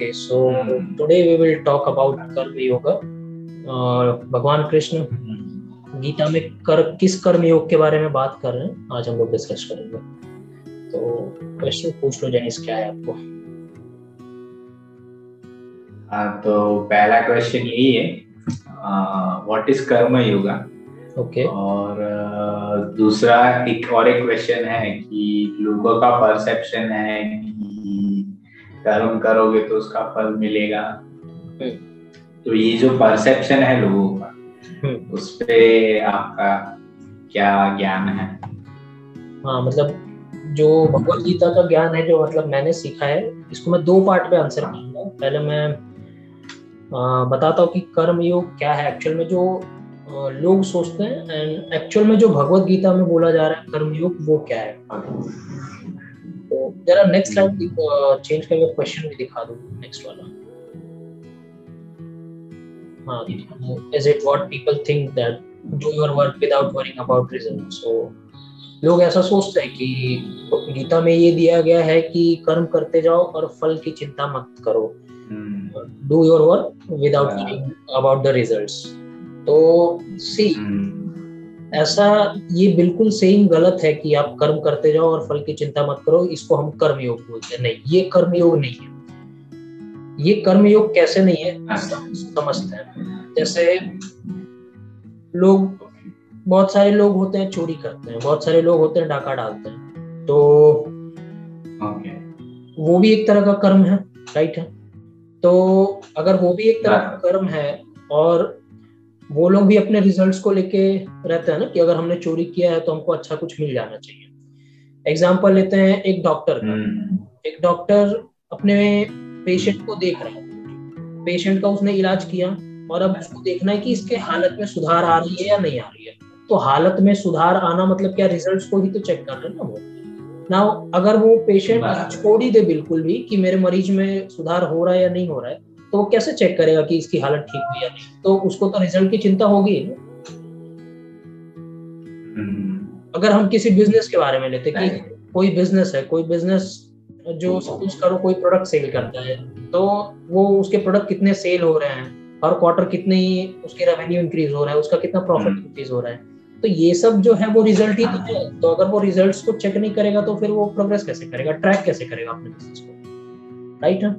Okay, so today we will talk about कर्म योगा भगवान कृष्ण गीता में कर किस कर्म योग के बारे में बात कर रहे हैं आज हम लोग डिस्कस करेंगे तो क्वेश्चन पूछ लो जेनिस क्या है आपको? हाँ तो पहला क्वेश्चन यही है व्हाट इज़ कर्म योगा ओके और uh, दूसरा एक और एक क्वेश्चन है कि लोगों का परसेप्शन है कि कर्म करोगे तो उसका फल मिलेगा। तो ये जो परसेप्शन है लोगों का हम्म। उस पे आपका क्या ज्ञान है? हाँ मतलब जो भगवत गीता का ज्ञान है जो मतलब मैंने सीखा है इसको मैं दो पार्ट में आंसर करूँगा। पहले मैं आ, बताता हूँ कि कर्म योग क्या है। एक्चुअल में जो आ, लोग सोचते हैं एंड एक्चुअल में जो भगवत गीता में बोला जा रहा है कर्म योग वो क्या है? जरा नेक्स्ट स्लाइड चेंज करके क्वेश्चन भी दिखा दो नेक्स्ट वाला। हाँ is it what people think that do your work without worrying about result so लोग ऐसा सोचते हैं कि गीता में ये दिया गया है कि कर्म करते जाओ और फल की चिंता मत करो। Do your work without about the results तो सी ऐसा ये बिल्कुल सेम गलत है कि आप कर्म करते जाओ और फल की चिंता मत करो इसको हम कर्मयोग बोलते हैं। नहीं ये कर्म योग नहीं है। ये कर्म योग कैसे नहीं है? समझते हैं। जैसे लोग बहुत सारे लोग होते हैं चोरी करते हैं। बहुत सारे लोग होते हैं डाका डालते हैं। तो वो भी एक तरह का कर्म है राइट है? तो अगर वो भी एक तरह का कर्म है और वो लोग भी अपने रिजल्ट्स को लेके रहते हैं ना कि अगर हमने चोरी किया है तो हमको अच्छा कुछ मिल जाना चाहिए। एग्ज़ाम्पल लेते हैं एक डॉक्टर का। एक डॉक्टर अपने पेशेंट को देख रहा है। पेशेंट का उसने इलाज किया और अब उसको देखना है कि इसके हालत में सुधार आ रही है या नहीं आ रही है। तो हालत में सुधार आना मतलब क्या रिजल्ट्स को ही तो चेक कर रहे ना वो। ना अगर वो पेशेंट छोड़ ही दे बिल्कुल भी कि मेरे मरीज़ में सुधार हो रहा है या नहीं हो रहा है तो वो कैसे चेक करेगा कि इसकी हालत ठीक हुई या नहीं? तो उसको तो रिज़ल्ट की चिंता होगी। ना अगर हम किसी बिज़नेस के बारे में लेते कि कोई बिज़नेस है कोई बिज़नेस जो सपोज़ करो कोई प्रोडक्ट सेल करता है तो वो उसके प्रोडक्ट कितने सेल हो रहे हैं हर क्वार्टर कितने ही उसके रेवेन्यू इंक्रीज हो रहा है उसका कितना प्रॉफिट इंक्रीज हो रहा है। तो ये सब जो है वो रिज़ल्ट ही तो है। तो अगर वो रिजल्ट्स को चेक नहीं करेगा तो फिर वो प्रोग्रेस कैसे करेगा? ट्रैक कैसे करेगा अपने बिज़नेस को? राइट है?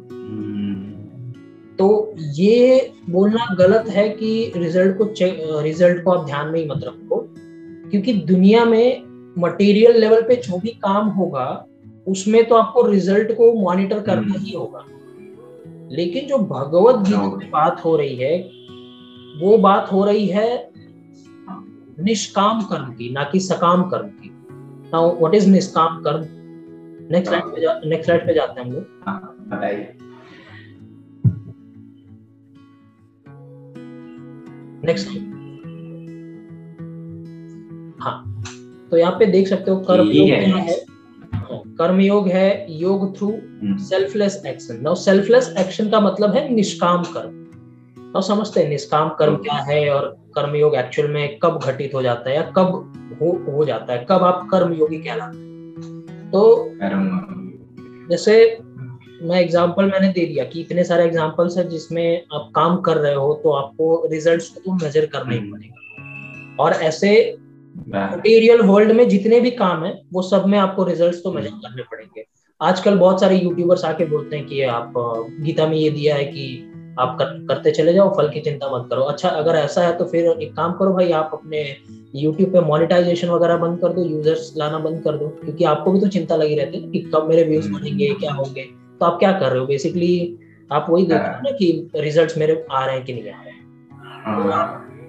तो ये बोलना गलत है कि रिज़ल्ट को रिज़ल्ट को आप ध्यान में ही मत रखो क्योंकि दुनिया में मटेरियल लेवल पे जो भी काम होगा उसमें तो आपको रिज़ल्ट को मॉनिटर करना ही होगा। लेकिन जो भगवत गीता में बात हो रही है वो बात हो रही है निष्काम कर्म की ना कि सकाम कर्म की। Now what is nishkam karma? Next slide पे नेक्स्ट स्लाइड पे जाते हैं हम लोग। नेक्स्ट हाँ तो यहाँ पे देख सकते हो कर्म योग क्या है। कर्म योग है yoga through selfless action now selfless action का मतलब है निष्काम कर्म. नाउ समझते हैं निष्काम कर्म क्या है और कर्म योग एक्चुअल में कब घटित हो जाता है या कब हो, हो जाता है? कब आप कर्म योगी कहलाते हैं? तो जैसे मैं एग्जांपल मैंने दे दिया कि इतने सारे एग्जांपल्स है जिसमें आप काम कर रहे हो तो आपको रिजल्ट्स को तो मेजर करना ही पड़ेगा। और ऐसे मटेरियल वर्ल्ड में जितने भी काम है वो सब में आपको रिजल्ट्स तो मेजर करने पड़ेंगे। आजकल बहुत सारे यूट्यूबर्स आके बोलते हैं कि आप गीता में ये दिया है कि आप कर, करते चले जाओ फल की चिंता मत करो। अच्छा अगर ऐसा है तो फिर एक काम करो भाई आप अपने यूट्यूब पे मोनेटाइजेशन वगैरह बंद कर दो यूज़र्स लाना बंद कर दो क्योंकि आपको भी तो चिंता लगी रहती है कि कब मेरे व्यूज़ बढ़ेंगे क्या होंगे। तो आप क्या कर रहे हो? बेसिकली आप वही देख रहे हो। ना कि रिजल्ट्स मेरे आ रहे हैं कि नहीं आ रहे हैं।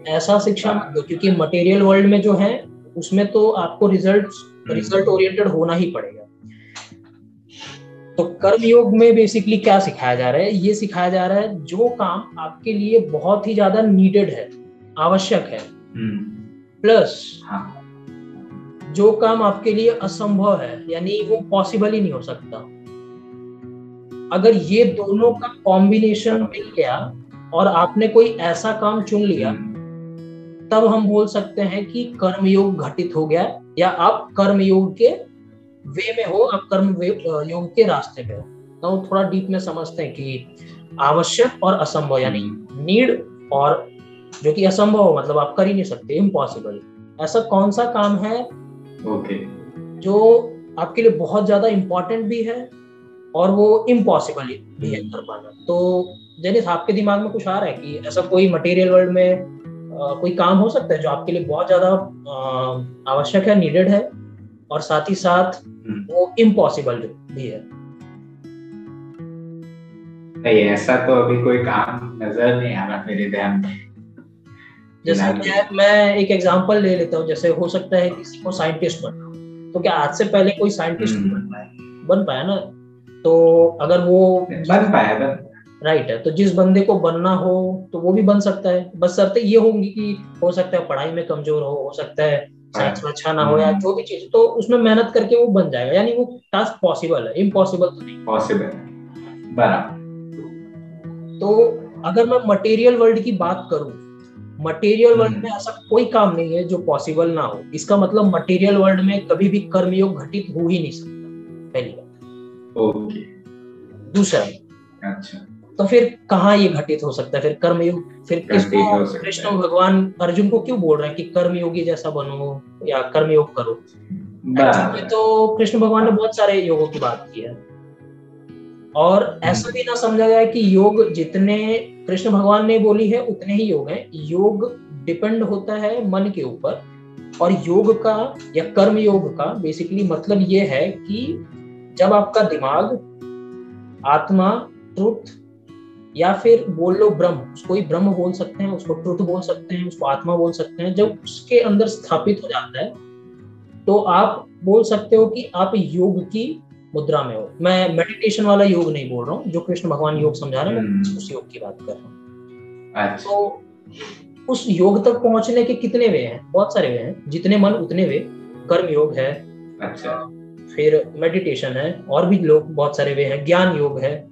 तो ऐसा शिक्षा मत दो क्योंकि मटेरियल वर्ल्ड में जो है उसमें तो आपको रिज़ल्ट रिज़ल्ट ओरिएंटेड होना ही पड़ेगा। तो कर्म योग में बेसिकली क्या सिखाया जा रहा है? ये सिखाया जा रहा है जो काम आपके लिए बहुत ही ज़्यादा नीडेड है आवश्यक है। प्लस हाँ। जो काम आपके लिए असंभव है यानी वो पॉसिबल ही नहीं हो सकता। अगर ये दोनों का कॉम्बिनेशन मिल गया और आपने कोई ऐसा काम चुन लिया तब हम बोल सकते हैं कि कर्मयोग घटित हो गया या आप कर्मयोग के वे में हो आप कर्म योग के रास्ते पे हो। तो थोड़ा डीप में समझते हैं कि आवश्यक और असंभव यानी नीड हम्म। और जो कि असंभव मतलब आप कर ही नहीं सकते इम्पॉसिबल ऐसा कौन सा काम है ओके जो आपके लिए बहुत ज़्यादा इम्पोर्टेंट भी है और वो इम्पॉसिबल है कर पाना। तो जेनिस आपके दिमाग में कुछ आ रहा है कि ऐसा कोई मटेरियल वर्ल्ड में आ, कोई काम हो सकता है जो आपके लिए बहुत ज़्यादा आवश्यक है नीडेड है और साथ ही साथ हम्म। वो इम्पॉसिबल भी है? नहीं ऐसा तो अभी कोई काम नज़र नहीं आ रहा मेरे ध्यान में। जैसे मैं मैं एक एग्जांपल ले लेता हूँ। जैसे हो सकता है किसी को साइंटिस्ट बनना तो क्या आज से पहले कोई साइंटिस्ट हम्म। बन पाया? बन पाया ना? तो अगर वो बन पाया बन राइट है तो जिस बंदे को बनना हो तो वो भी बन सकता है। बस शर्त ये होंगी कि हो सकता है पढ़ाई में कमज़ोर हो हो सकता है साइंस में अच्छा ना हो या हम्म। जो भी चीज़ तो उसमें मेहनत करके वो बन जाएगा। यानी वो टास्क पॉसिबल है इम्पॉसिबल तो नहीं। पॉसिबल बराबर। तो अगर मैं मटेरियल वर्ल्ड की बात करूँ मटेरियल वर्ल्ड में ऐसा कोई काम नहीं है जो पॉसिबल ना हो। इसका मतलब मटेरियल वर्ल्ड में कभी भी कर्मयोग घटित हो ही नहीं सकता पहली बात। ओके। दूसरा। अच्छा। तो फिर कहाँ ये घटित हो सकता है? फिर कर्मयोग फिर किसको कृष्ण भगवान अर्जुन को क्यों बोल रहे हैं कि कर्मयोगी जैसा बनो या कर्मयोग करो? तो कृष्ण भगवान ने बहुत सारे योगों की बात की है। और ऐसा भी ना समझा जाए कि योग जितने कृष्ण भगवान ने बोली है उतने ही योग हैं। योग डिपेंड होता है मन के ऊपर। और योग का या कर्म योग का बेसिकली मतलब ये है कि जब आपका दिमाग आत्मा ट्रुथ या फिर बोल लो ब्रह्म उसको ही ब्रह्म बोल सकते हैं उसको ट्रुथ बोल सकते हैं उसको आत्मा बोल सकते हैं जब उसके अंदर स्थापित हो जाता है तो आप बोल सकते हो कि आप योग की मुद्रा में हो। मैं मेडिटेशन वाला योग नहीं बोल रहा हूँ जो कृष्ण भगवान योग समझा रहे हैं मैं हम्म। उस योग की बात कर रहा हूँ। अच्छा। तो उस योग तक पहुँचने के कितने वे हैं? बहुत सारे वे हैं। जितने मन उतने वे। कर्म योग है। अच्छा। फिर मेडिटेशन है और भी लोग बहुत सारे वे हैं ज्ञान योग है।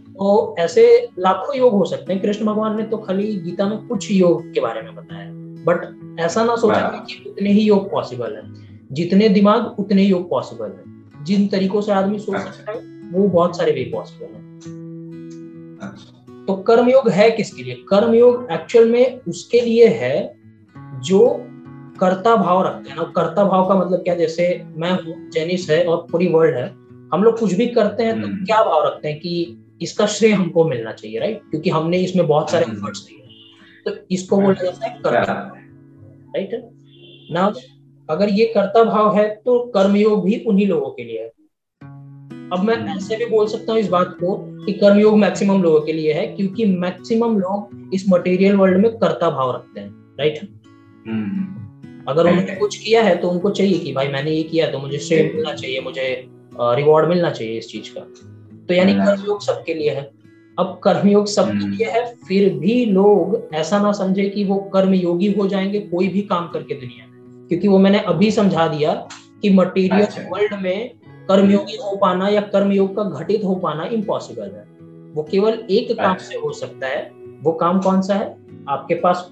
तो ऐसे लाखों योग हो सकते हैं। कृष्ण भगवान ने तो खाली गीता में कुछ योग के बारे में बताया। बट ऐसा ना सोचा कि उतने ही योग पॉसिबल है। जितने दिमाग उतने योग पॉसिबल है। जिन तरीकों से आदमी सोच अच्छा। सकता है वो बहुत सारे वे पॉसिबल है। अच्छा। तो कर्मयोग है किसके लिए? कर्मयोग एक्चुअल में उसके लिए है जो कर्ता भाव रखते हैं। ना कर्ता भाव का मतलब क्या? जैसे मैं हूँ जेनिस है और पूरी वर्ल्ड है। हम लोग कुछ भी करते हैं तो हम्म। क्या भाव रखते हैं कि इसका श्रेय हमको मिलना चाहिए राइट क्योंकि हमने इसमें बहुत सारे एफर्ट्स हम्म। दिए तो इसको बोला जाता है कर्ता। राइट ना अगर ये कर्ता भाव है तो कर्मयोग भी उन्हीं लोगों के लिए है। अब मैं हम्म। ऐसे भी बोल सकता हूँ इस बात को कि कर्मयोग मैक्सिमम लोगों के लिए है क्योंकि मैक्सिमम लोग इस मटेरियल वर्ल्ड में कर्ता भाव रखते हैं। राइट। अगर उन्होंने कुछ किया है तो उनको चाहिए कि भाई मैंने ये किया तो मुझे श्रेय मिलना चाहिए मुझे रिवॉर्ड मिलना चाहिए इस चीज़ का। तो यानी कर्मयोग सबके लिए है। अब कर्मयोग सबके हम्म। लिए है फिर भी लोग ऐसा ना समझे कि वो कर्मयोगी हो जाएँगे कोई भी काम करके दुनिया में। क्योंकि वो मैंने अभी समझा दिया कि मटेरियल अच्छा। वर्ल्ड में कर्मयोगी हो पाना या कर्मयोग का घटित हो पाना इम्पॉसिबल है। वो केवल एक काम अच्छा। से हो सकता है। वो काम कौन सा है? आपके पास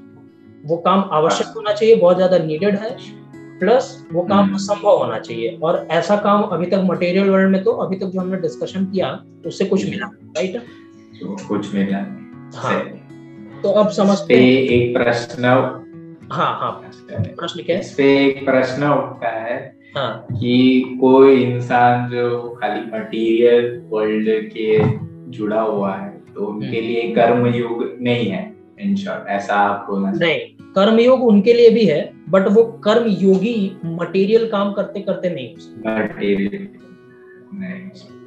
वो काम आवश्यक अच्छा। होना चाहिए बहुत ज़्यादा नीडेड है प्लस वो काम हम्म। असंभव होना चाहिए। और ऐसा काम अभी तक मटेरियल वर्ल्ड में तो अभी तक जो हमने डिस्कशन किया उससे कुछ मिला राइट कुछ मिला। हाँ। तो अब समझते एक प्रश्न हाँ हाँ। प्रश्न क्या है? इस पे एक प्रश्न उठता है हाँ. कि कोई इंसान जो खाली मटेरियल वर्ल्ड के जुड़ा हुआ है तो उनके हम्म। लिए कर्म युग नहीं है। इन शॉर्ट ऐसा आप बोलना नहीं कर्म योग उनके लिए भी है बट वो कर्म योगी मटेरियल काम करते करते नहीं मटेरियल नहीं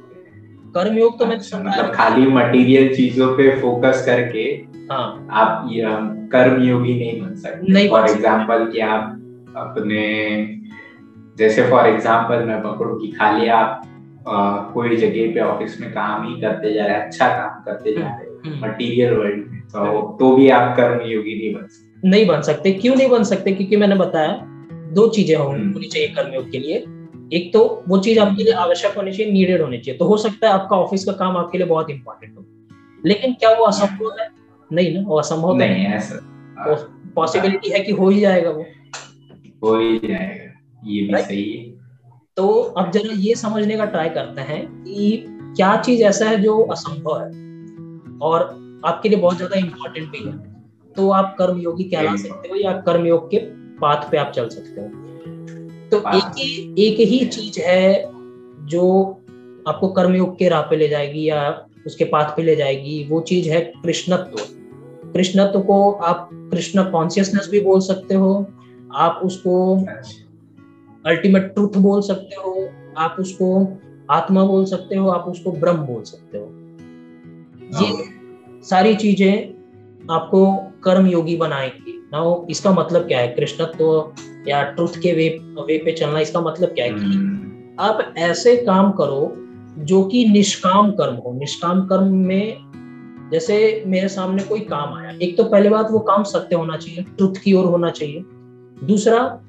कर्म योग तो मैं अच्छा, मतलब खाली मटेरियल चीज़ों पे फोकस करके हाँ। आप ये कर्म योगी नहीं बन सकते। नहीं फॉर एग्ज़ाम्पल कि आप अपने जैसे फॉर एग्ज़ाम्पल मैं पकड़ू कि खाली आप आ, कोई जगह पे ऑफ़िस में काम ही करते जा रहे अच्छा काम करते जा रहे मटेरियल हम्म, वर्ल्ड हम्म। में। तो हम्म। तो भी आप कर्म योगी नहीं बन सकते। नहीं बन सकते। क्यों नहीं बन सकते? क्योंकि मैंने बताया दो चीज़ें होनी चाहिए कर्मयोग के लिए। एक तो वो चीज़ आपके लिए आवश्यक होनी चाहिए नीडेड होनी चाहिए। तो हो सकता है आपका ऑफ़िस का काम आपके लिए बहुत इंपॉर्टेंट हो। लेकिन क्या वो असंभव है? नहीं ना वो असंभव नहीं है। ऐसा पॉसिबिलिटी है कि हो ही जाएगा वो। हो ही जाएगा। ये भी सही है। तो अब जरा ये समझने का ट्राई करते हैं कि क्या चीज़ ऐसा है जो असंभव है? और आपके लिए बहुत ज़्यादा इंपॉर्टेंट भी है। तो आप कर्म योगी कहला सकते हो या कर्म योग के पाथ पे आप चल सकते हो। तो एक ही एक ही चीज़ है जो आपको कर्मयोग के राह पे ले जाएगी या उसके पाथ पे ले जाएगी वो चीज़ है कृष्णत्व। कृष्णत्व को आप कृष्ण कॉन्सियसनेस भी बोल सकते हो आप उसको अल्टीमेट ट्रूथ बोल सकते हो आप उसको आत्मा बोल सकते हो आप उसको ब्रह्म बोल सकते हो। ये। सारी चीज़ें आपको कर्म योगी बनाएँगी। नाउ इसका मतलब क्या है? कृष्णत्व या ट्रुथ के वे वे पे चलना इसका मतलब क्या है? कि हम्म। आप ऐसे काम करो जो कि निष्काम कर्म हो। निष्काम कर्म में जैसे मेरे सामने कोई काम आया। एक तो पहले बात वो काम सत्य होना चाहिए ट्रुथ की ओर होना चाहिए। दूसरा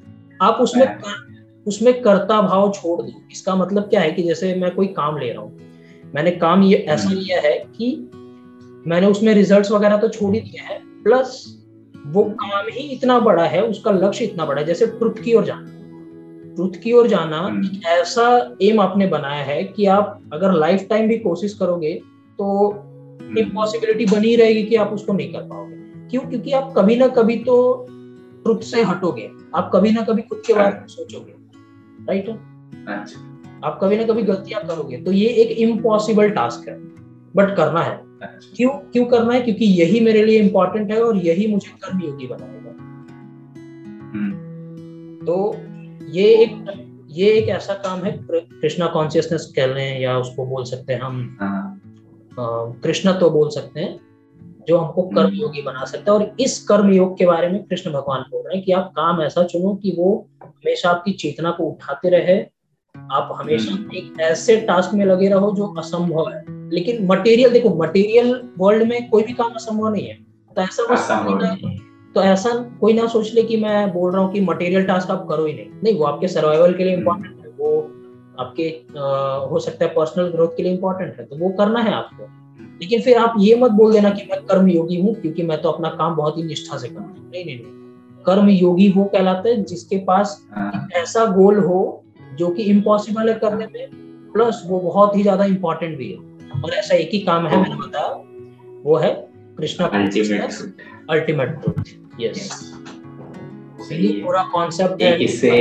आप उसमें कर, उसमें कर्ता भाव छोड़ दो। इसका मतलब क्या है कि जैसे मैं कोई काम ले रहा हूँ। मैंने काम ये ऐसा हम्म। लिया है कि मैंने उसमें रिजल्ट्स वगैरह तो छोड़ ही दिए हैं प्लस वो काम ही इतना बड़ा है उसका लक्ष्य इतना बड़ा है जैसे ट्रुथ की ओर जाना। ट्रुथ की ओर जाना हम्म। एक ऐसा एम आपने बनाया है कि आप अगर लाइफ टाइम भी कोशिश करोगे तो इम्पॉसिबिलिटी हम्म। बनी रहेगी कि आप उसको नहीं कर पाओगे। क्यों? क्योंकि आप कभी ना कभी तो ट्रुथ से हटोगे। आप कभी ना कभी खुद के बारे में सोचोगे। राइट अच्छा। आप कभी ना कभी गलतियाँ करोगे। तो ये एक इम्पॉसिबल टास्क है। बट करना है। क्यों क्यों करना है क्योंकि यही मेरे लिए इंपॉर्टेंट है और यही मुझे कर्मयोगी बनाएगा हम्म। तो ये एक ये एक ऐसा काम है कृष्णा कॉन्शियसनेस कह रहे हैं या उसको बोल सकते हैं हम हाँ। कृष्णा तो बोल सकते हैं जो हमको हम्म। कर्म योगी बना सकता है और इस कर्म योग के बारे में कृष्ण भगवान बोल रहे हैं कि आप काम ऐसा चुनो कि वो हमेशा आपकी चेतना को उठाते रहे आप हमेशा हम्म। एक ऐसे टास्क में लगे रहो जो असंभव है लेकिन मटेरियल देखो मटेरियल वर्ल्ड में कोई भी काम असंभव नहीं है। तो ऐसा बस तो ऐसा कोई ना सोच ले कि मैं बोल रहा हूँ कि मटेरियल टास्क आप करो ही नहीं। नहीं वो आपके सर्वाइवल के लिए इम्पोर्टेंट हम्म। है। वो आपके आ, हो सकता है पर्सनल ग्रोथ के लिए इम्पोर्टेंट है। तो वो करना है आपको। लेकिन फिर आप ये मत बोल देना कि मैं कर्म योगी हूँ क्योंकि मैं तो अपना काम बहुत ही निष्ठा से करता हूँ। नहीं नहीं नहीं। कर्म योगी वो कहलाते हैं जिसके पास हाँ। ऐसा गोल हो जो कि इम्पॉसिबल है करने में प्लस वो बहुत ही ज़्यादा इम्पोर्टेंट भी है। और ऐसा एक ही काम है मैंने बताया। वो है कृष्णा अल्टीमेट ट्रूथ यस पूरा कॉन्सेप्ट है। इससे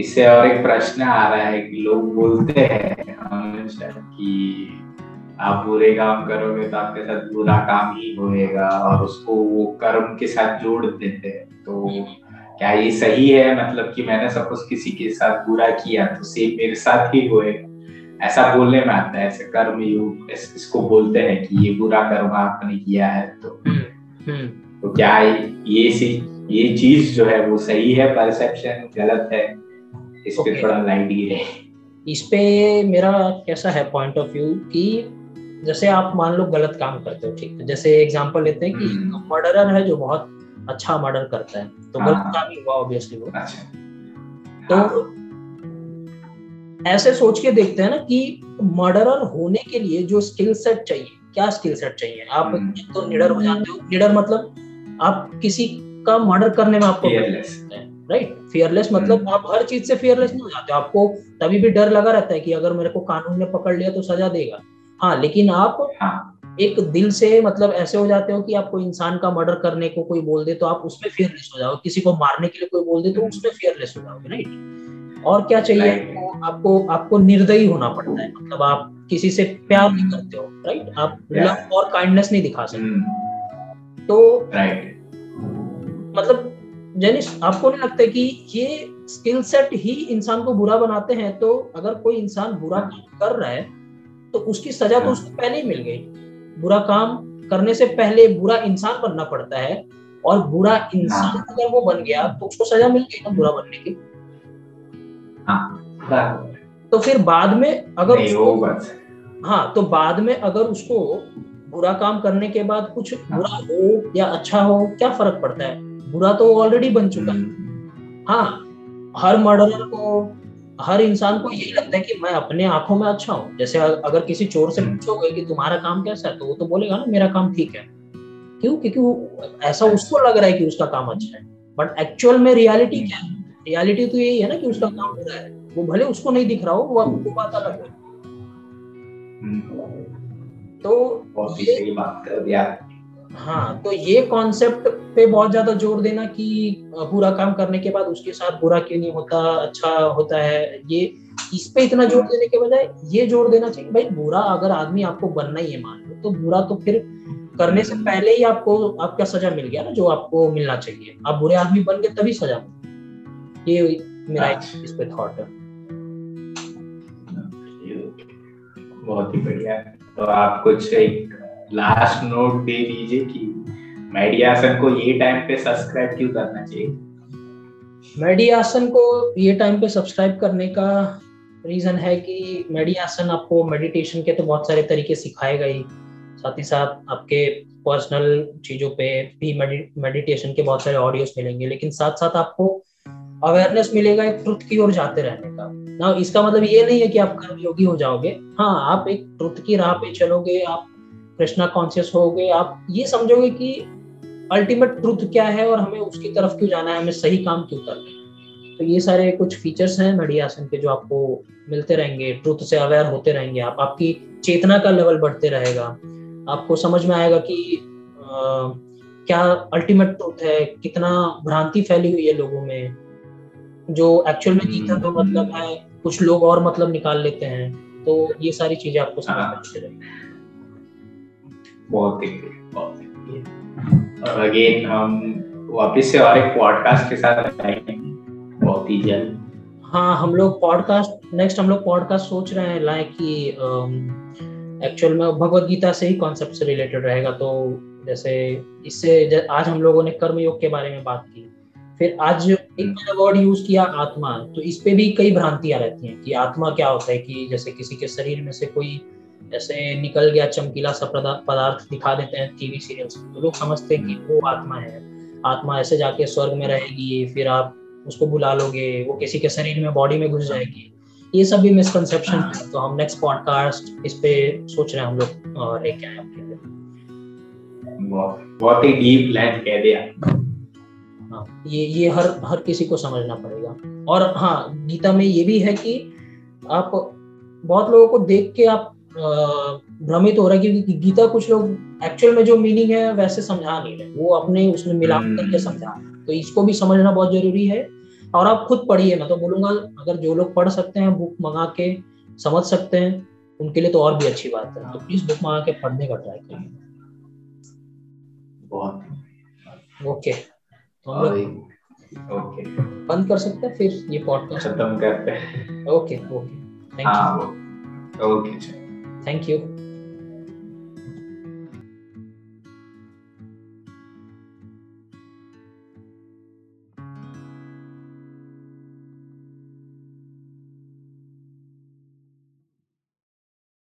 इससे और एक प्रश्न आ रहा है कि लोग बोलते हैं हमेशा कि आप बुरे काम करोगे तो आपके साथ बुरा काम ही होएगा और उसको वो कर्म के साथ जोड़ देते हैं। तो क्या ये सही है? मतलब कि मैंने सपोज़ किसी के साथ बुरा किया तो सेम मेरे साथ ही होएगा। ऐसा बोलने में आता है ऐसे कर्म योग इस, इसको बोलते हैं कि ये बुरा कर्म आपने किया है तो हम्म। तो क्या ये सी ये चीज़ जो है वो सही है परसेप्शन गलत है इस पे थोड़ा लाइट गिरे इस पे मेरा कैसा है पॉइंट ऑफ़ व्यू कि जैसे आप मान लो गलत काम करते हो ठीक है जैसे एग्जांपल लेते हैं कि मर्डरर हम्म। है जो बहुत अच्छा मर्डर करता है तो गलत हाँ। काम ही हुआ ऑब्वियसली वो अच्छा। तो हाँ। ऐसे सोच के देखते हैं ना कि मर्डरर होने के लिए जो स्किल सेट चाहिए क्या स्किल सेट चाहिए? आप हम्म। तो निडर हो जाते हो। निडर मतलब आप किसी का मर्डर करने में आपको राइट फियरलेस मतलब हम्म। आप हर चीज़ से फियरलेस नहीं हो जाते। आपको तभी भी डर लगा रहता है कि अगर मेरे को कानून ने पकड़ लिया तो सजा देगा। हाँ लेकिन आप हाँ. एक दिल से मतलब ऐसे हो जाते हो कि आप कोई इंसान का मर्डर करने को कोई बोल दे तो आप उसमें फियरलेस हो जाओ। किसी को मारने के लिए कोई बोल दे तो उसमें फियरलेस हो जाओगे। राइट और क्या चाहिए? आपको आपको आपको निर्दयी होना पड़ता है। मतलब आप किसी से प्यार नहीं करते हो राइट आप लव और काइंडनेस नहीं दिखा सकते। Hmm. तो मतलब जेनिस आपको नहीं लगता कि ये स्किल सेट ही इंसान को बुरा बनाते हैं? तो अगर कोई इंसान बुरा काम कर रहा है तो उसकी सजा तो हाँ। उसको पहले ही मिल गई। बुरा काम करने से पहले बुरा इंसान बनना पड़ता है। और बुरा इंसान हाँ। अगर वो बन गया तो उसको सजा मिल गई ना बुरा बनने की। हाँ। तो फिर बाद में अगर उसको हाँ। तो बाद में अगर उसको बुरा काम करने के बाद कुछ हाँ। बुरा हो या अच्छा हो क्या फ़र्क पड़ता है? बुरा तो ऑलरेडी बन चुका। है हम्म। हाँ हर मर्डरर को हर इंसान को यही लगता है कि मैं अपने आँखों में अच्छा हूँ। जैसे अगर किसी चोर से हम्म। पूछोगे कि तुम्हारा काम कैसा है तो वो तो बोलेगा ना मेरा काम ठीक है। क्यों? क्योंकि वो ऐसा उसको लग रहा है कि उसका काम अच्छा है। बट एक्चुअल में रियलिटी क्या है? रियलिटी तो यही है ना कि उसका काम हो रहा है। वो भले उसको नहीं दिख रहा हो वो वो बात अलग है। हम्म। तो बहुत सही बात कर दिया। हाँ तो ये कॉन्सेप्ट पे बहुत ज़्यादा ज़ोर देना कि बुरा काम करने के बाद उसके साथ बुरा क्यों नहीं होता अच्छा होता है ये इस पे इतना ज़ोर देने के बजाय ये ज़ोर देना चाहिए भाई बुरा अगर आदमी आपको बनना ही है मान लो तो बुरा तो फिर करने से पहले ही आपको आपका सजा मिल गया ना जो आपको मिलना चाहिए। आप बुरे आदमी बन गए तभी सजा ये मेरा अच्छा। इस पे थॉट है बहुत ही बढ़िया। तो आप कुछ एक लास्ट नोट दे दीजिए कि मेडियासन को ये टाइम पे सब्सक्राइब क्यों करना चाहिए? मेडियासन को ये टाइम पे सब्सक्राइब करने का रीजन है कि मेडियासन आपको मेडिटेशन के तो बहुत सारे तरीके सिखाएगा ही। साथ ही साथ आपके पर्सनल चीज़ों पे भी मेडिटेशन के बहुत सारे ऑडियोस मिलेंगे। लेकिन साथ साथ आपको अवेयरनेस मिलेगा एक ट्रुथ की ओर जाते रहने का। ना इसका मतलब ये नहीं है कि आप कर्म योगी हो जाओगे। हाँ आप एक ट्रुथ की राह पे चलोगे आप कृष्णा कॉन्शियस होगे आप ये समझोगे कि अल्टीमेट ट्रुथ क्या है और हमें उसकी तरफ़ क्यों जाना है हमें सही काम क्यों करना है। तो ये सारे कुछ फीचर्स हैं मेडियासन के जो आपको मिलते रहेंगे ट्रुथ से अवेयर होते रहेंगे आप। आपकी चेतना का लेवल बढ़ते रहेगा। आपको समझ में आएगा कि आ, क्या अल्टीमेट ट्रुथ है कितना भ्रांति फैली हुई है लोगों में। जो एक्चुअल में गीता का मतलब है कुछ लोग और मतलब निकाल लेते हैं। तो ये सारी चीज़ें आपको समझ हाँ। में आती रहेंगी बहुत ही बहुत और अगेन हम वापस से और एक पॉडकास्ट के साथ आएँगे। बहुत ही जल्द। हाँ हम लोग पॉडकास्ट नेक्स्ट हम लोग पॉडकास्ट सोच रहे हैं लाए कि एक्चुअल में भगवत गीता से ही कॉन्सेप्ट से रिलेटेड रहेगा। तो जैसे इससे आज हम लोगों ने कर्म योग के बारे में बात की। फिर आज एक मैंने वर्ड यूज़ किया आत्मा तो इस पे भी कई भ्रांतियाँ रहती हैं कि आत्मा क्या होता है कि जैसे किसी के शरीर में से कोई ऐसे निकल गया चमकीला सा पदार्थ दिखा देते हैं टीवी सीरियल्स में तो लोग समझते हैं कि वो आत्मा है। आत्मा ऐसे जाके स्वर्ग में रहेगी फिर आप उसको बुला लोगे वो किसी के शरीर में बॉडी में घुस जाएगी। ये सब भी मिसकंसेप्शन है। तो हम नेक्स्ट पॉडकास्ट इस पे सोच रहे हैं हम लोग और लेके आए आपके लिए। बहुत ही डीप लाइन कह दिया। हाँ ये ये हर हर किसी को समझना पड़ेगा। और हाँ गीता में ये भी है कि आप बहुत लोगों को देख के आप भ्रमित हो रहे हैं क्योंकि गीता कुछ लोग एक्चुअल में जो मीनिंग है वैसे समझा नहीं रहे। वो अपने उसमें मिलाप हम्म। करके समझा। तो इसको भी समझना बहुत ज़रूरी है। और आप खुद पढ़िए मैं तो बोलूँगा अगर जो लोग पढ़ सकते हैं बुक मंगा के समझ सकते हैं उनके लिए तो और भी अच्छी बात है। तो प्लीज़ बुक मंगा के पढ़ने का ट्राई करिए। ओके तो हम लोग ओके। बंद कर सकते हैं फिर ये पॉडकास्ट खत्म करते हैं। Okay okay. थैंक हाँ यू ओके थैंक यू